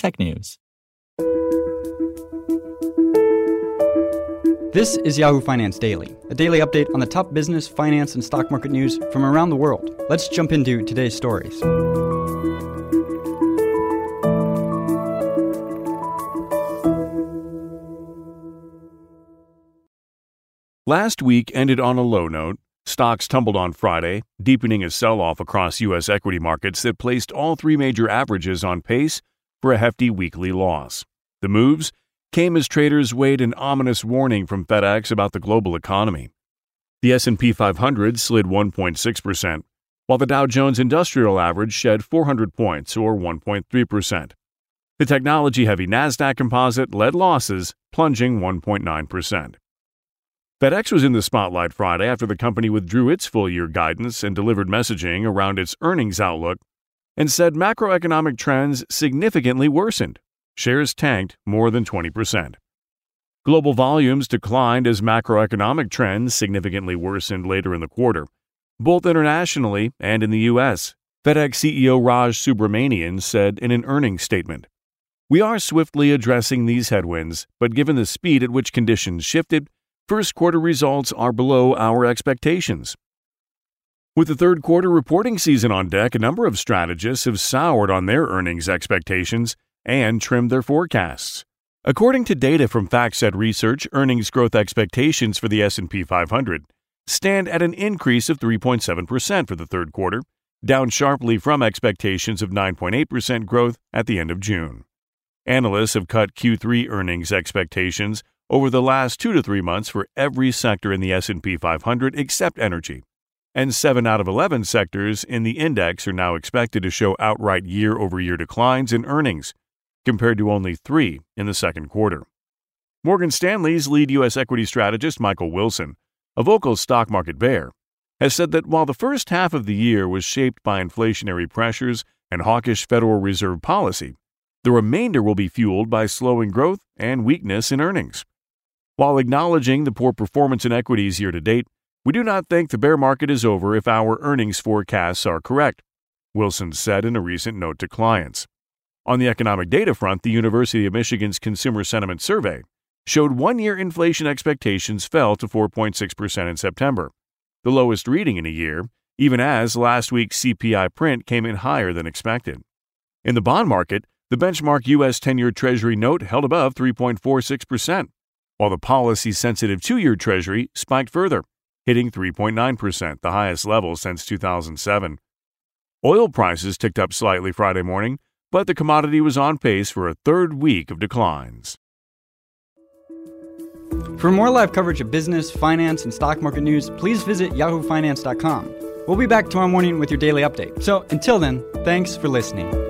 technews. This is Yahoo Finance Daily, a daily update on the top business, finance, and stock market news from around the world. Let's jump into today's stories. Last week ended on a low note. Stocks tumbled on Friday, deepening a sell off across U.S. equity markets that placed all three major averages on pace for a hefty weekly loss. The moves came as traders weighed an ominous warning from FedEx about the global economy. The S&P 500 slid 1.6%, while the Dow Jones Industrial Average shed 400 points or 1.3%. The technology-heavy Nasdaq Composite led losses, plunging 1.9%. FedEx was in the spotlight Friday after the company withdrew its full year guidance and delivered messaging around its earnings outlook and said macroeconomic trends significantly worsened. Shares tanked more than 20%. Global volumes declined as macroeconomic trends significantly worsened later in the quarter, both internationally and in the U.S. FedEx CEO Raj Subramaniam said in an earnings statement We are swiftly addressing these headwinds, but given the speed at which conditions shifted, first quarter results are below our expectations. With the third quarter reporting season on deck, a number of strategists have soured on their earnings expectations and trimmed their forecasts. According to data from FactSet Research, earnings growth expectations for the S&P 500 stand at an increase of 3.7% for the third quarter, down sharply from expectations of 9.8% growth at the end of June. Analysts have cut Q3 earnings expectations over the last 2 to 3 months for every sector in the S&P 500 except energy. And 7 out of 11 sectors in the index are now expected to show outright year-over-year declines in earnings, compared to only 3 in the second quarter. Morgan Stanley's lead U.S. equity strategist Michael Wilson, a vocal stock market bear, has said that while the first half of the year was shaped by inflationary pressures and hawkish Federal Reserve policy, the remainder will be fueled by slowing growth and weakness in earnings. While acknowledging the poor performance in equities year to date, we do not think the bear market is over if our earnings forecasts are correct, Wilson said in a recent note to clients. On the economic data front, the University of Michigan's Consumer Sentiment Survey showed one year inflation expectations fell to 4.6% in September, the lowest reading in a year, even as last week's CPI print came in higher than expected. In the bond market, the benchmark U.S. 10 year Treasury note held above 3.46%, while the policy sensitive two year Treasury spiked further, hitting 3.9%, the highest level since 2007. Oil prices ticked up slightly Friday morning, but the commodity was on pace for a third week of declines. For more live coverage of business, finance, and stock market news, please visit yahoofinance.com. We'll be back tomorrow morning with your daily update. So until then, thanks for listening.